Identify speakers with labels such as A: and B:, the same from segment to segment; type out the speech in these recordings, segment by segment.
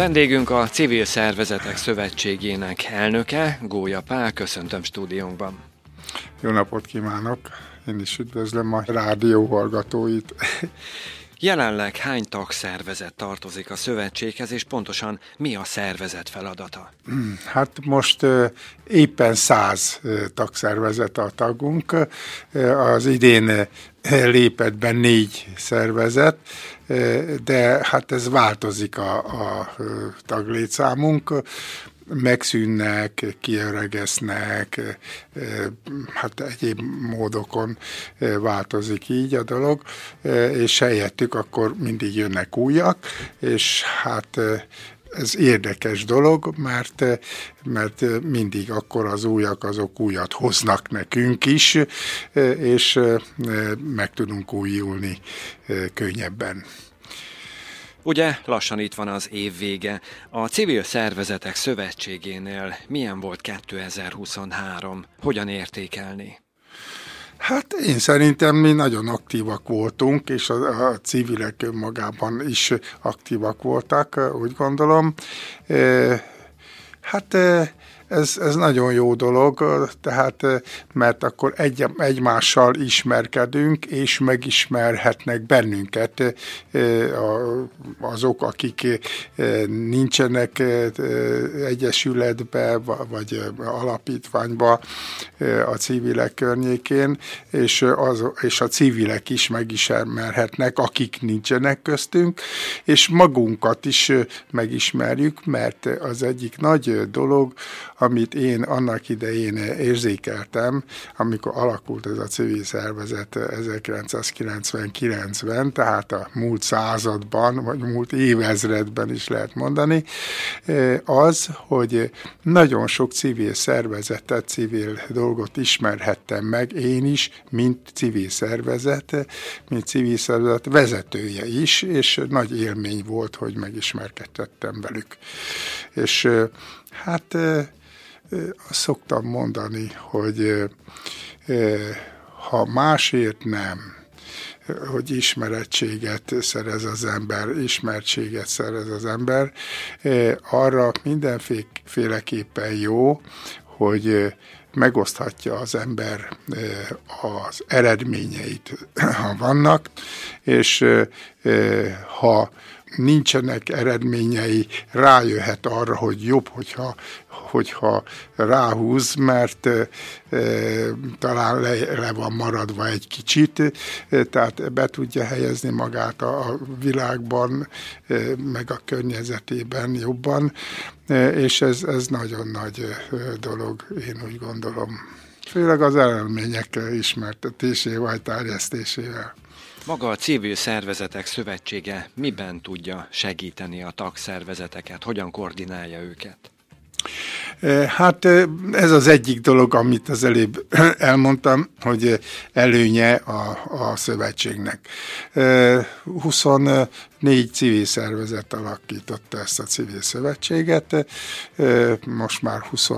A: Vendégünk a Civil Szervezetek Szövetségének elnöke, Gólya Pál, köszöntöm stúdiónkban.
B: Jó napot kívánok! Én is üdvözlöm a rádió hallgatóit.
A: Jelenleg hány tagszervezet tartozik a szövetséghez, és pontosan mi a szervezet feladata?
B: Hát most éppen száz tagszervezet a tagunk. Az idén lépett be négy szervezet, de hát ez változik a, a taglétszámunk. Megszűnnek, kiöregesznek, hát egyéb módokon változik így a dolog, és helyettük akkor mindig jönnek újak, és hát ez érdekes dolog, mert, mert mindig akkor az újak azok újat hoznak nekünk is, és meg tudunk újulni könnyebben.
A: Ugye lassan itt van az év vége. A Civil Szervezetek Szövetségénél milyen volt 2023? Hogyan értékelni?
B: Hát én szerintem mi nagyon aktívak voltunk, és a, a civilek magában is aktívak voltak, úgy gondolom. Hát ez, ez nagyon jó dolog, tehát mert akkor egy, egymással ismerkedünk, és megismerhetnek bennünket azok, akik nincsenek egyesületbe, vagy alapítványba a civilek környékén, és, az, és a civilek is megismerhetnek, akik nincsenek köztünk, és magunkat is megismerjük, mert az egyik nagy dolog, amit én annak idején érzékeltem, amikor alakult ez a civil szervezet 1999-ben, tehát a múlt században, vagy múlt évezredben is lehet mondani, az, hogy nagyon sok civil szervezetet, civil dolgot ismerhettem meg, én is, mint civil szervezet, mint civil szervezet vezetője is, és nagy élmény volt, hogy megismerkedtettem velük. És hát azt szoktam mondani, hogy ha másért nem, hogy ismerettséget szerez az ember, ismertséget szerez az ember, arra mindenféleképpen jó, hogy megoszthatja az ember az eredményeit, ha vannak, és ha nincsenek eredményei, rájöhet arra, hogy jobb, hogyha, hogyha ráhúz, mert e, talán le, le van maradva egy kicsit, e, tehát be tudja helyezni magát a, a világban, e, meg a környezetében jobban, e, és ez, ez nagyon nagy dolog, én úgy gondolom. Főleg az eredmények ismertetésével, terjesztésével.
A: Maga a civil szervezetek szövetsége miben tudja segíteni a tagszervezeteket, hogyan koordinálja őket?
B: E, hát e, ez az egyik dolog, amit az előbb elmondtam, hogy előnye a, a szövetségnek. 24 e, civil szervezet alakította ezt a civil szövetséget, most már 20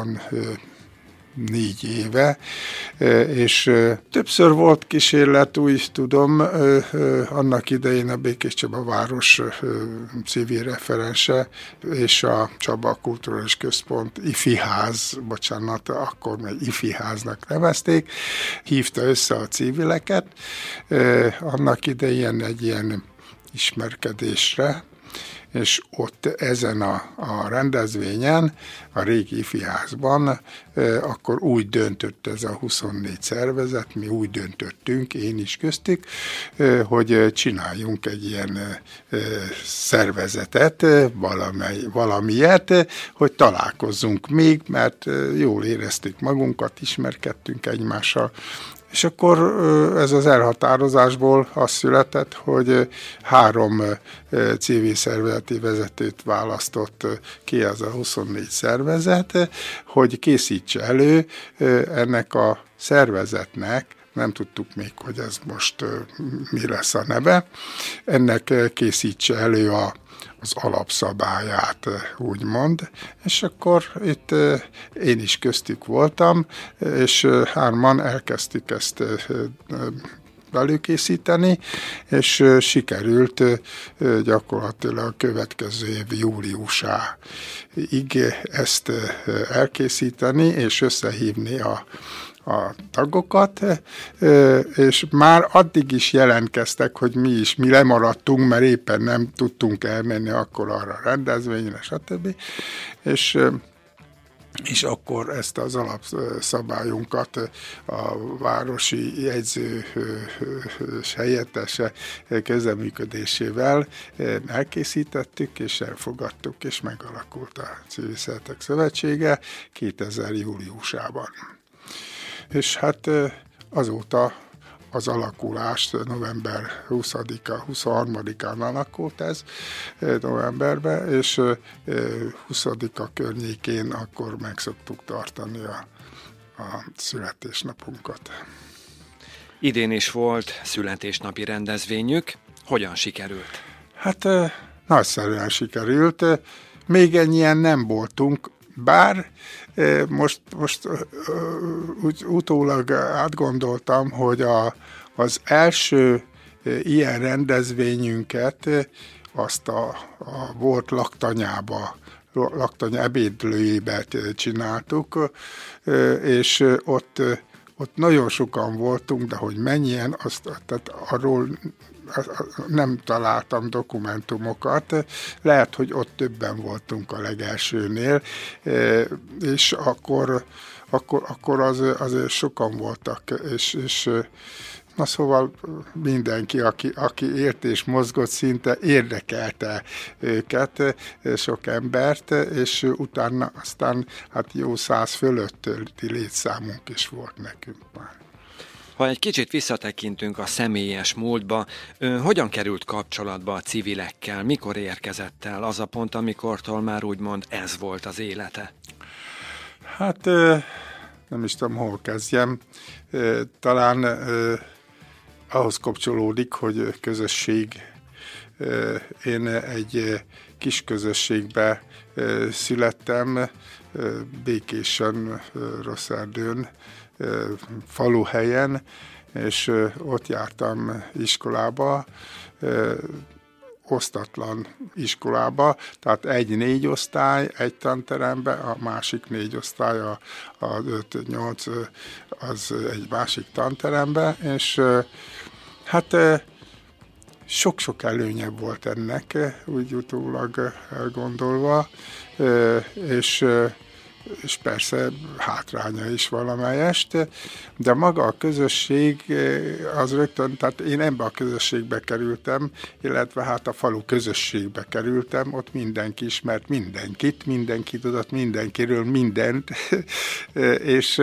B: négy éve, és többször volt kísérlet, úgy tudom, annak idején a Békés Csaba város civil referense és a Csaba Kulturális Központ IFI ház, bocsánat, akkor még IFI háznak nevezték, hívta össze a civileket, annak idején egy ilyen ismerkedésre, és ott ezen a, a rendezvényen, a régi ifiházban, akkor úgy döntött ez a 24 szervezet, mi úgy döntöttünk, én is köztük, hogy csináljunk egy ilyen szervezetet, valamely, valamilyet, hogy találkozzunk még, mert jól éreztük magunkat, ismerkedtünk egymással, és akkor ez az elhatározásból az született, hogy három civil szervezeti vezetőt választott ki ez a 24 szervezet, hogy készítse elő ennek a szervezetnek, nem tudtuk még, hogy ez most mi lesz a neve, ennek készítse elő a az alapszabályát, úgymond, és akkor itt én is köztük voltam, és hárman elkezdtük ezt előkészíteni, és sikerült gyakorlatilag a következő év júliusáig ezt elkészíteni, és összehívni a a tagokat, és már addig is jelentkeztek, hogy mi is, mi lemaradtunk, mert éppen nem tudtunk elmenni akkor arra a rendezvényre, stb. És és akkor ezt az alapszabályunkat a városi jegyző helyettese közeműködésével elkészítettük, és elfogadtuk, és megalakult a Civil Szeretek Szövetsége 2000 júliusában. És hát azóta az alakulást november 20-a, 23-án alakult ez novemberben, és 20-a környékén akkor meg szoktuk tartani a, a születésnapunkat.
A: Idén is volt születésnapi rendezvényük. Hogyan sikerült?
B: Hát nagyszerűen sikerült. Még ennyien nem voltunk, bár most, most úgy utólag átgondoltam, hogy a, az első ilyen rendezvényünket azt a, a volt laktanyába laktanya ebédlőjébe csináltuk, és ott, ott nagyon sokan voltunk, de hogy mennyien, azt, tehát arról nem találtam dokumentumokat, lehet, hogy ott többen voltunk a legelsőnél, e, és akkor, akkor, akkor az, azért sokan voltak, és, és Na szóval mindenki, aki, aki ért és mozgott, szinte érdekelte őket, sok embert, és utána aztán hát jó száz fölötti létszámunk is volt nekünk már.
A: Ha egy kicsit visszatekintünk a személyes múltba, ön hogyan került kapcsolatba a civilekkel, mikor érkezett el az a pont, amikortól már úgymond ez volt az élete?
B: Hát nem is tudom, hol kezdjem. Talán ahhoz kapcsolódik, hogy közösség. Én egy kis közösségbe születtem, Békésen, Rosszárdőn, faluhelyen, és ott jártam iskolába, osztatlan iskolába, tehát egy négy osztály egy tanterembe, a másik négy osztály, a, a 5-8 az egy másik tanterembe, és hát sok-sok előnye volt ennek, úgy utólag gondolva, és és persze hátránya is valamelyest, de maga a közösség eh, az rögtön, tehát én ebbe a közösségbe kerültem, illetve hát a falu közösségbe kerültem, ott mindenki ismert mindenkit, mindenki tudott mindenkiről mindent, és,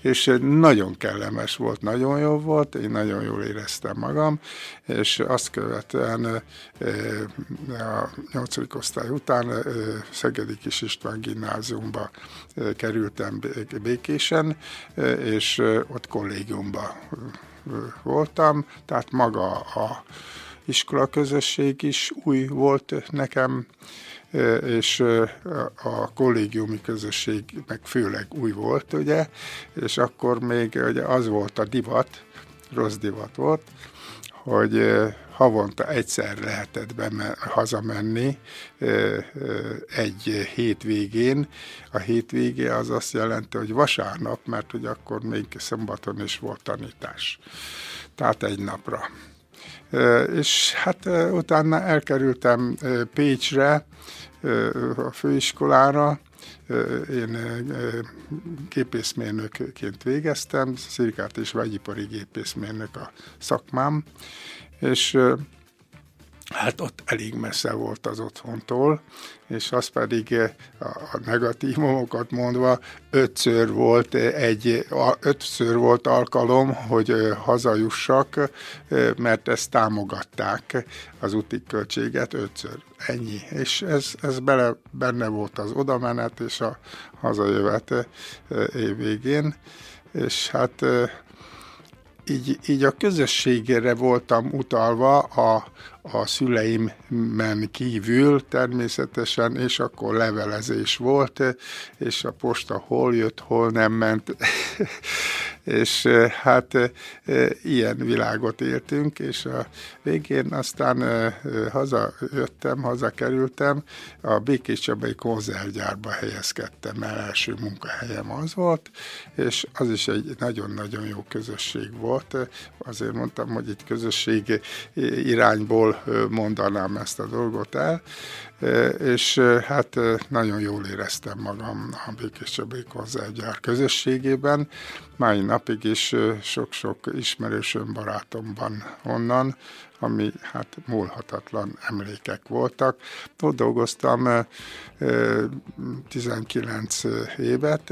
B: és nagyon kellemes volt, nagyon jó volt, én nagyon jól éreztem magam, és azt követően eh, a nyolcadik osztály után eh, Szegedi Kis István gimnáziumba kerültem Békésen, és ott kollégiumban voltam, tehát maga a iskola közösség is új volt nekem, és a kollégiumi közösség meg főleg új volt, ugye, és akkor még ugye az volt a divat, rossz divat volt, hogy havonta egyszer lehetett beme, hazamenni egy hétvégén. A hétvégé az azt jelenti, hogy vasárnap, mert hogy akkor még szombaton is volt tanítás. Tehát egy napra. És hát utána elkerültem Pécsre, a főiskolára, én gépészmérnökként végeztem, szirkát és vegyipari gépészmérnök a szakmám, és hát ott elég messze volt az otthontól, és az pedig a negatívumokat mondva ötször volt egy, ötször volt alkalom, hogy hazajussak, mert ezt támogatták az úti költséget ötször. Ennyi. És ez, ez bele, benne volt az odamenet és a hazajövet év végén, és hát így, így a közösségére voltam utalva a, a szüleimen kívül természetesen, és akkor levelezés volt, és a posta hol jött, hol nem ment. És hát ilyen világot éltünk, és a végén aztán hazajöttem, hazakerültem, a Békés Csabai konzervgyárba helyezkedtem el, első munkahelyem az volt, és az is egy nagyon-nagyon jó közösség volt. Azért mondtam, hogy itt közösség irányból mondanám ezt a dolgot el, és hát nagyon jól éreztem magam a Békés Csabai konzervgyár közösségében. Mai napig is sok-sok ismerősöm, barátomban onnan, ami hát múlhatatlan emlékek voltak. Ott dolgoztam 19 évet,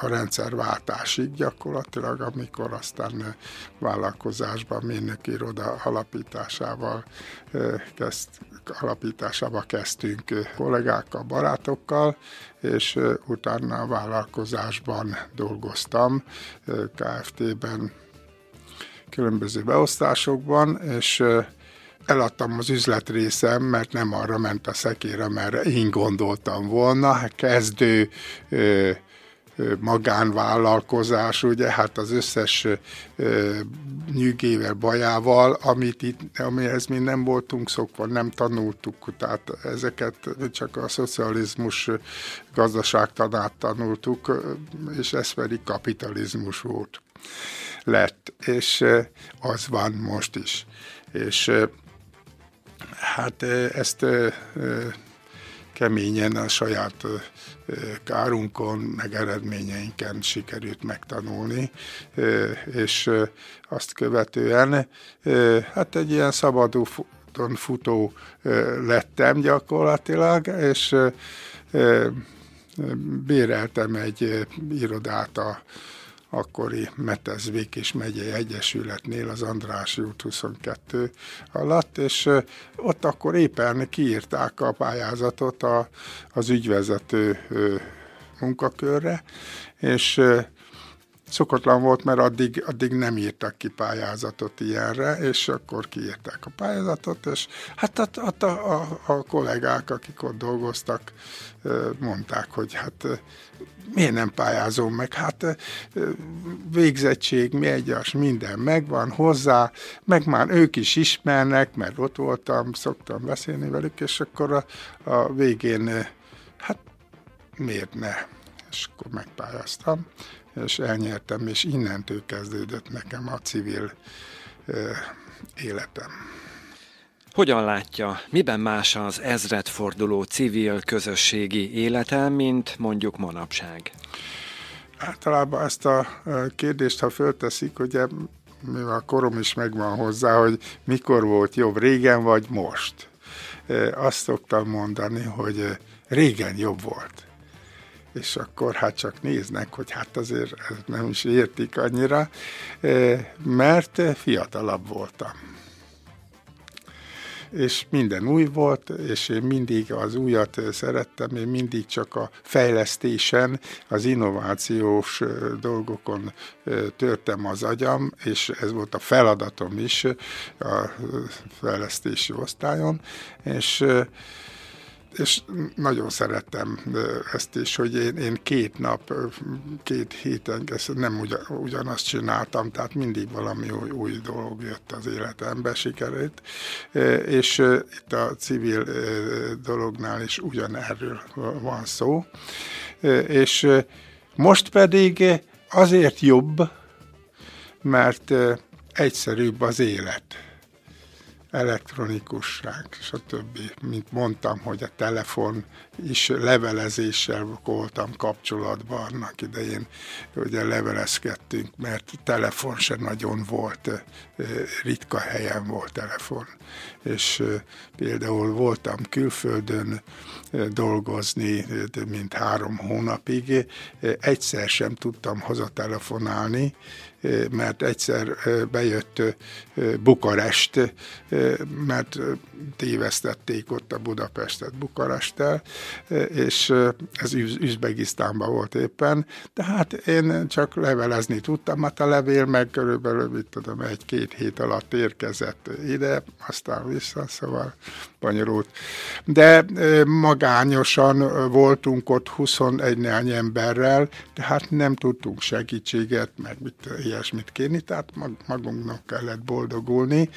B: a rendszerváltásig gyakorlatilag, amikor aztán vállalkozásban mérnöki iroda alapításával kezd, alapításába kezdtünk kollégákkal, barátokkal, és utána a vállalkozásban dolgoztam, KFT-ben, különböző beosztásokban, és eladtam az üzletrészem, mert nem arra ment a szekér, mert én gondoltam volna. Kezdő magánvállalkozás, ugye, hát az összes ö, nyűgével, bajával, amit itt, amihez mi nem voltunk szokva, nem tanultuk, tehát ezeket csak a szocializmus gazdaságtanát tanultuk, és ez pedig kapitalizmus volt lett, és az van most is. És hát ezt keményen a saját kárunkon, meg eredményeinken sikerült megtanulni, és azt követően hát egy ilyen szabadú futó lettem gyakorlatilag, és béreltem egy irodát a akkori Metezvék és megyei egyesületnél az Andrási út 22 alatt, és ott akkor éppen kiírták a pályázatot a, az ügyvezető munkakörre, és Szokatlan volt, mert addig, addig nem írtak ki pályázatot ilyenre, és akkor kiírták a pályázatot, és hát a, a, a, a kollégák, akik ott dolgoztak, mondták, hogy hát miért nem pályázom meg, hát végzettség, mégyas, minden megvan hozzá, meg már ők is ismernek, mert ott voltam, szoktam beszélni velük, és akkor a, a végén, hát miért ne? És akkor megpályáztam és elnyertem, és innentől kezdődött nekem a civil életem.
A: Hogyan látja, miben más az ezredforduló civil közösségi élete, mint mondjuk manapság?
B: Általában ezt a kérdést, ha fölteszik, ugye mivel a korom is megvan hozzá, hogy mikor volt jobb, régen vagy most. Azt szoktam mondani, hogy régen jobb volt és akkor hát csak néznek, hogy hát azért nem is értik annyira, mert fiatalabb voltam. És minden új volt, és én mindig az újat szerettem, én mindig csak a fejlesztésen, az innovációs dolgokon törtem az agyam, és ez volt a feladatom is a fejlesztési osztályon, és és nagyon szerettem ezt is, hogy én, én két nap, két héten nem ugyan, ugyanazt csináltam, tehát mindig valami új, új dolog jött az életembe, sikerült, és itt a civil dolognál is ugyanerről van szó, és most pedig azért jobb, mert egyszerűbb az élet elektronikusság, stb. Mint mondtam, hogy a telefon is levelezéssel voltam kapcsolatban annak idején, ugye levelezkedtünk, mert telefon se nagyon volt, ritka helyen volt telefon. És például voltam külföldön dolgozni, mint három hónapig, egyszer sem tudtam hazatelefonálni, mert egyszer bejött Bukarest, mert tévesztették ott a Budapestet Bukaresttel, és ez Üzbegisztánban volt éppen, tehát én csak levelezni tudtam, hát a levél meg körülbelül, mit tudom, egy-két hét alatt érkezett ide, aztán vissza, szóval bonyolult. De magányosan voltunk ott 21 néhány emberrel, tehát nem tudtunk segítséget, meg mit, ilyesmit kérni, tehát magunknak kellett boldogulni,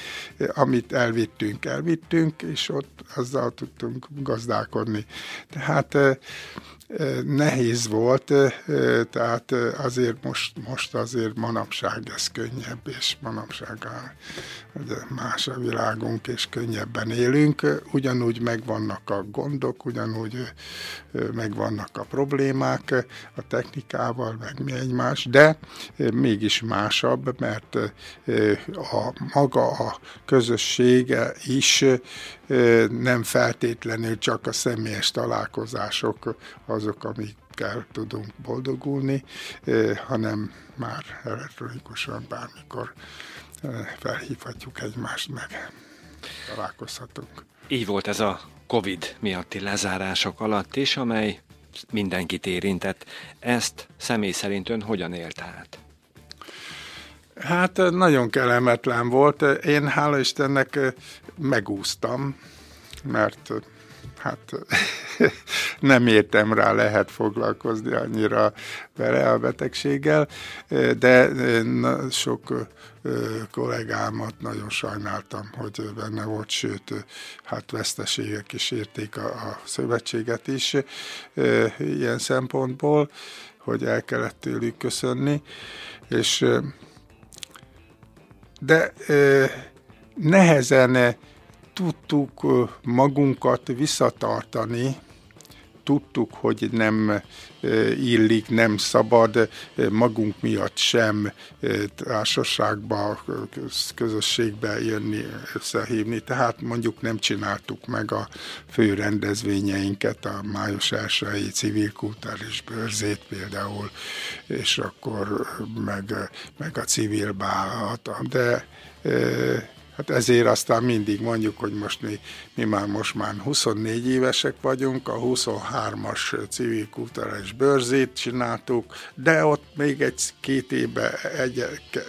B: amit elvittünk, elvittünk, és ott azzal tudtunk gazdálkodni. Tehát nehéz volt, tehát azért most, most azért manapság ez könnyebb, és manapság a, más a világunk, és könnyebben élünk. Ugyanúgy megvannak a gondok, ugyanúgy megvannak a problémák a technikával, meg mi egymás, de mégis másabb, mert a maga a közössége is nem feltétlenül csak a személyes találkozások azok, amikkel tudunk boldogulni, hanem már elektronikusan bármikor felhívhatjuk egymást meg, találkozhatunk.
A: Így volt ez a Covid miatti lezárások alatt is, amely mindenkit érintett. Ezt személy szerint ön hogyan élt át?
B: Hát nagyon kellemetlen volt. Én hála Istennek megúsztam, mert hát nem értem rá, lehet foglalkozni annyira vele a betegséggel, de sok kollégámat nagyon sajnáltam, hogy benne volt, sőt, hát veszteségek is érték a, a szövetséget is ilyen szempontból, hogy el kellett tőlük köszönni, és de nehezen tudtuk magunkat visszatartani, tudtuk, hogy nem illik, nem szabad magunk miatt sem társaságba, közösségbe jönni, összehívni. Tehát mondjuk nem csináltuk meg a fő rendezvényeinket, a május 1 civil kulturális bőrzét például, és akkor meg, meg a civil bálat, de Hát ezért aztán mindig mondjuk, hogy most mi, mi már most már 24 évesek vagyunk, a 23-as civil kulturális bőrzét csináltuk, de ott még egy két éve, egy,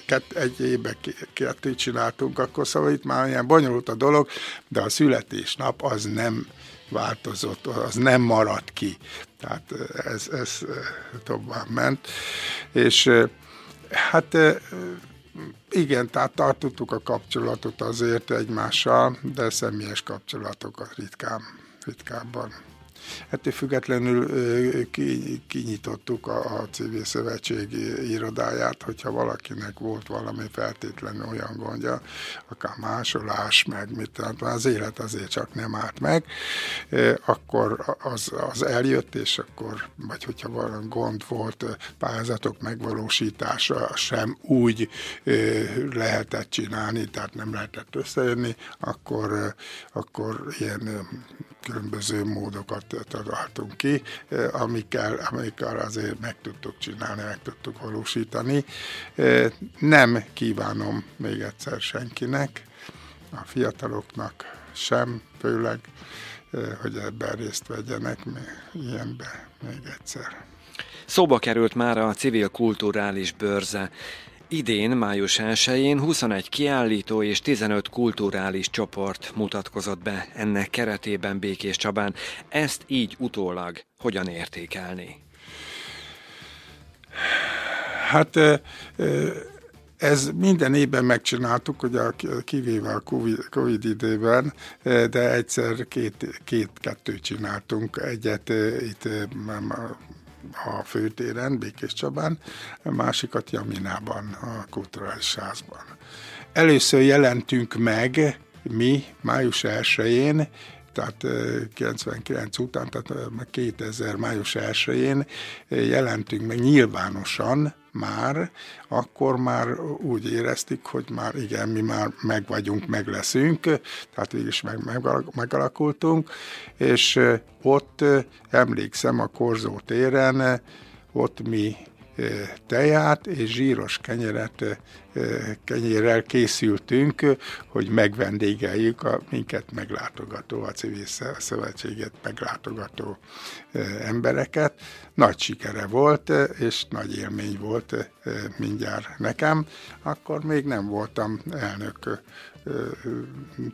B: kett, egy éve kettőt csináltunk, akkor szóval itt már ilyen bonyolult a dolog, de a születésnap az nem változott, az nem maradt ki. Tehát ez, ez tovább ment. És hát igen, tehát tartottuk a kapcsolatot azért egymással, de személyes kapcsolatokat ritkán, ritkábban. Ettől függetlenül kinyitottuk a, a civil szövetség irodáját, hogyha valakinek volt valami feltétlenül olyan gondja, akár másolás, meg mit tehát az élet azért csak nem állt meg, akkor az, az eljött, és akkor, vagy hogyha valami gond volt, pályázatok megvalósítása sem úgy lehetett csinálni, tehát nem lehetett összejönni, akkor, akkor ilyen különböző módokat találtunk ki, amikkel, amikkel azért meg tudtuk csinálni, meg tudtuk valósítani. Nem kívánom még egyszer senkinek, a fiataloknak sem, főleg, hogy ebben részt vegyenek ilyenbe még egyszer.
A: Szóba került már a civil kulturális bőrze. Idén, május 1-én 21 kiállító és 15 kulturális csoport mutatkozott be ennek keretében Békés Csabán. Ezt így utólag hogyan értékelni?
B: Hát ez minden évben megcsináltuk, ugye kivéve a COVID, COVID időben, de egyszer két, két csináltunk. Egyet itt a főtéren, Békés Csabán, a másikat Jaminában, a kulturális házban. Először jelentünk meg mi május 1-én, tehát 99 után, tehát 2000 május 1-én jelentünk meg nyilvánosan már, akkor már úgy éreztük, hogy már igen, mi már meg vagyunk, meg leszünk, tehát így is meg, meg, megalakultunk, és ott emlékszem a Korzó téren, ott mi teját és zsíros kenyeret, kenyérrel készültünk, hogy megvendégeljük a minket meglátogató, a civil szövetséget meglátogató embereket. Nagy sikere volt, és nagy élmény volt mindjárt nekem. Akkor még nem voltam elnök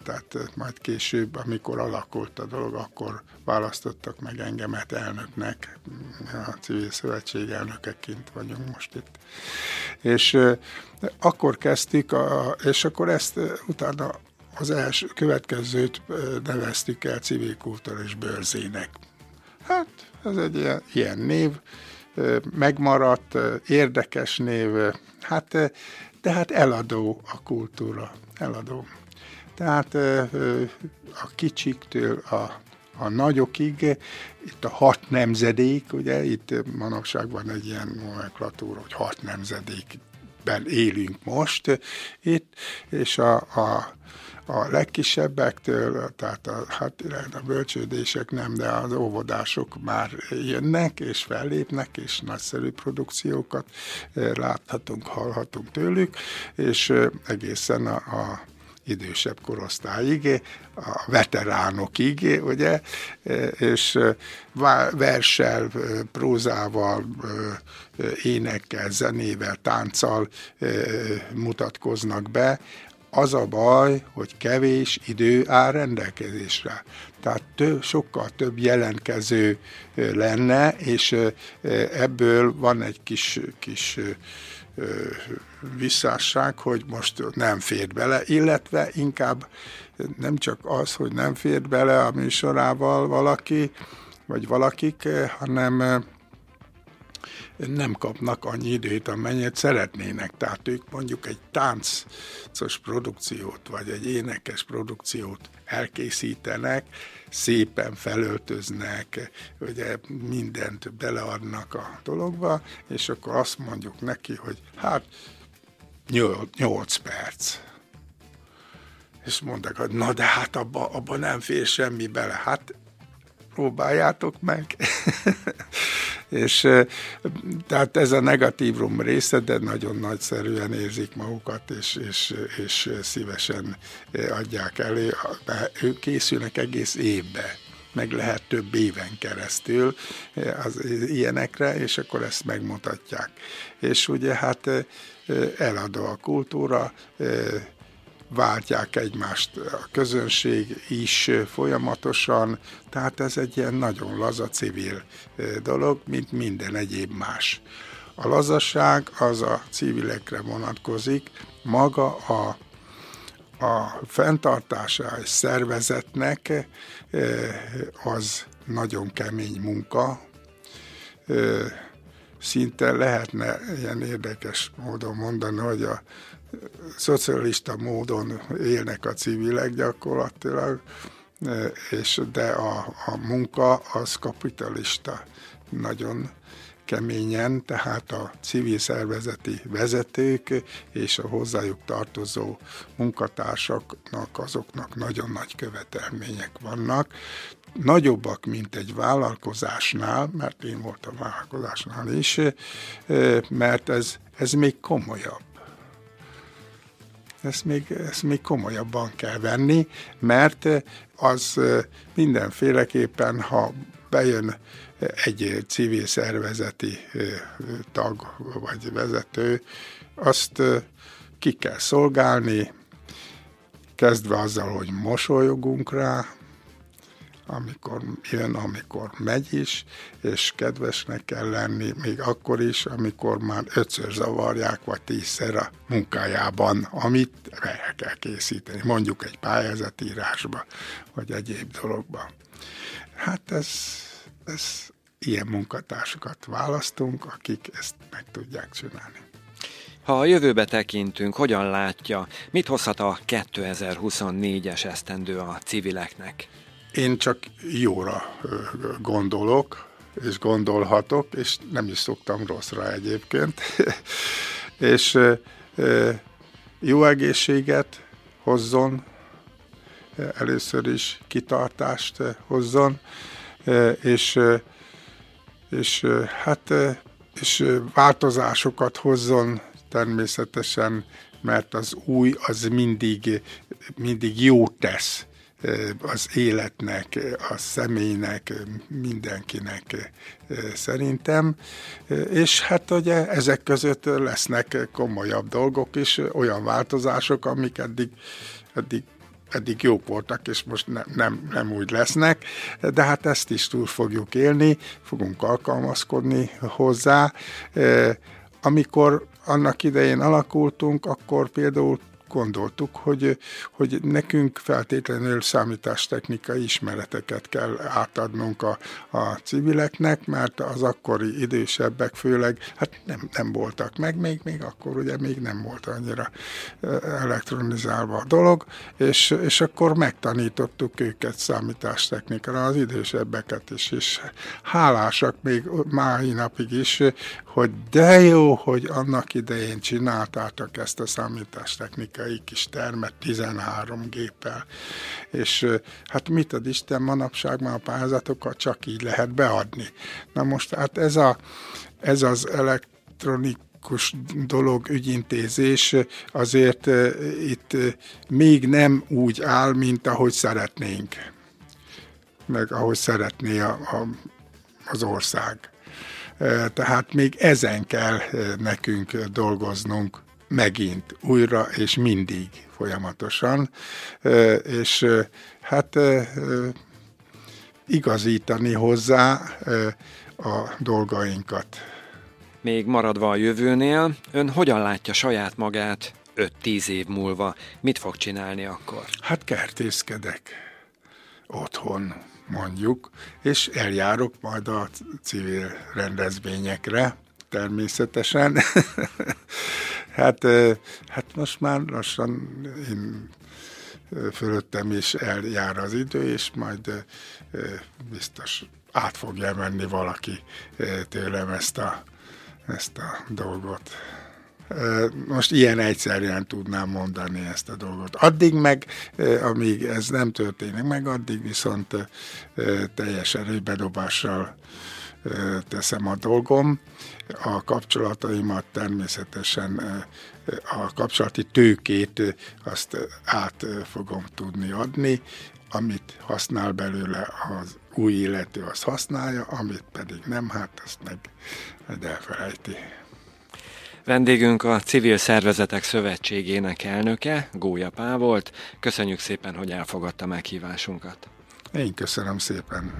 B: tehát majd később, amikor alakult a dolog, akkor választottak meg engemet elnöknek, a civil szövetség elnökeként vagyunk most itt. És akkor kezdtük, a, és akkor ezt utána az első következőt neveztük el civil kulturális bőrzének. Ez egy ilyen, ilyen név, megmaradt, érdekes név, hát, de hát eladó a kultúra eladó. Tehát a kicsiktől a, a nagyokig, itt a hat nemzedék, ugye itt manapság van egy ilyen nomenklatúra, hogy hat nemzedékben élünk most itt, és a, a a legkisebbektől, tehát a, hát a bölcsődések nem, de az óvodások már jönnek és fellépnek, és nagyszerű produkciókat láthatunk, hallhatunk tőlük, és egészen a, a idősebb korosztályig, a veteránokig, ugye, és versel, prózával, énekkel, zenével, tánccal mutatkoznak be, az a baj, hogy kevés idő áll rendelkezésre. Tehát több, sokkal több jelentkező lenne, és ebből van egy kis, kis visszásság, hogy most nem fér bele, illetve inkább nem csak az, hogy nem fér bele a műsorával valaki, vagy valakik, hanem nem kapnak annyi időt, amennyit szeretnének. Tehát ők mondjuk egy táncos produkciót, vagy egy énekes produkciót elkészítenek, szépen felöltöznek, ugye mindent beleadnak a dologba, és akkor azt mondjuk neki, hogy hát 8 perc. És mondják, hogy na de hát abba, abba nem fér semmi bele. Hát próbáljátok meg. és tehát ez a negatívum része, de nagyon nagyszerűen érzik magukat, és, és, és szívesen adják elő. Ők készülnek egész évbe meg lehet több éven keresztül az ilyenekre, és akkor ezt megmutatják. És ugye hát eladó a kultúra, váltják egymást a közönség is folyamatosan, tehát ez egy ilyen nagyon laza civil dolog, mint minden egyéb más. A lazasság az a civilekre vonatkozik, maga a, a fenntartása egy szervezetnek az nagyon kemény munka, szinte lehetne ilyen érdekes módon mondani, hogy a szocialista módon élnek a civilek gyakorlatilag, és de a, a munka az kapitalista. Nagyon keményen, tehát a civil szervezeti vezetők és a hozzájuk tartozó munkatársaknak, azoknak nagyon nagy követelmények vannak, nagyobbak, mint egy vállalkozásnál, mert én voltam vállalkozásnál is, mert ez, ez még komolyabb ezt még, ezt még komolyabban kell venni, mert az mindenféleképpen, ha bejön egy civil szervezeti tag vagy vezető, azt ki kell szolgálni, kezdve azzal, hogy mosolyogunk rá, amikor jön, amikor megy is, és kedvesnek kell lenni, még akkor is, amikor már ötször zavarják, vagy tízszer a munkájában, amit el kell készíteni, mondjuk egy pályázatírásba, vagy egyéb dologba. Hát ez, ez ilyen munkatársakat választunk, akik ezt meg tudják csinálni.
A: Ha a jövőbe tekintünk, hogyan látja, mit hozhat a 2024-es esztendő a civileknek?
B: Én csak jóra gondolok, és gondolhatok, és nem is szoktam rosszra egyébként. és jó egészséget hozzon, először is kitartást hozzon, és, és hát és változásokat hozzon természetesen, mert az új az mindig, mindig jó tesz az életnek, a személynek, mindenkinek szerintem. És hát ugye ezek között lesznek komolyabb dolgok is, olyan változások, amik eddig, eddig eddig jók voltak, és most ne, nem, nem úgy lesznek, de hát ezt is túl fogjuk élni, fogunk alkalmazkodni hozzá. Amikor annak idején alakultunk, akkor például gondoltuk, hogy, hogy nekünk feltétlenül számítástechnikai ismereteket kell átadnunk a, a civileknek, mert az akkori idősebbek főleg, hát nem, nem voltak meg, még, még akkor ugye még nem volt annyira elektronizálva a dolog, és, és akkor megtanítottuk őket számítástechnikára, az idősebbeket is, és hálásak még mai napig is, hogy de jó, hogy annak idején csináltátok ezt a számítástechnikai kis termet 13 géppel. És hát mit ad Isten, manapság már a pályázatokat csak így lehet beadni. Na most hát ez, a, ez az elektronikus dolog, ügyintézés azért itt még nem úgy áll, mint ahogy szeretnénk, meg ahogy szeretné a, a, az ország. Tehát még ezen kell nekünk dolgoznunk megint, újra és mindig folyamatosan, és hát igazítani hozzá a dolgainkat.
A: Még maradva a jövőnél, ön hogyan látja saját magát 5-10 év múlva? Mit fog csinálni akkor?
B: Hát kertészkedek otthon mondjuk, és eljárok majd a civil rendezvényekre, természetesen. hát, hát most már lassan én fölöttem is eljár az idő, és majd biztos át fogja menni valaki tőlem ezt a, ezt a dolgot. Most ilyen egyszerűen tudnám mondani ezt a dolgot. Addig meg, amíg ez nem történik meg, addig viszont teljes erőbedobással teszem a dolgom. A kapcsolataimat természetesen a kapcsolati tőkét azt át fogom tudni adni, amit használ belőle az új illető, az használja, amit pedig nem, hát azt meg, meg elfelejti.
A: Vendégünk a Civil Szervezetek Szövetségének elnöke, Gólya Pál volt. Köszönjük szépen, hogy elfogadta meghívásunkat.
B: Én köszönöm szépen.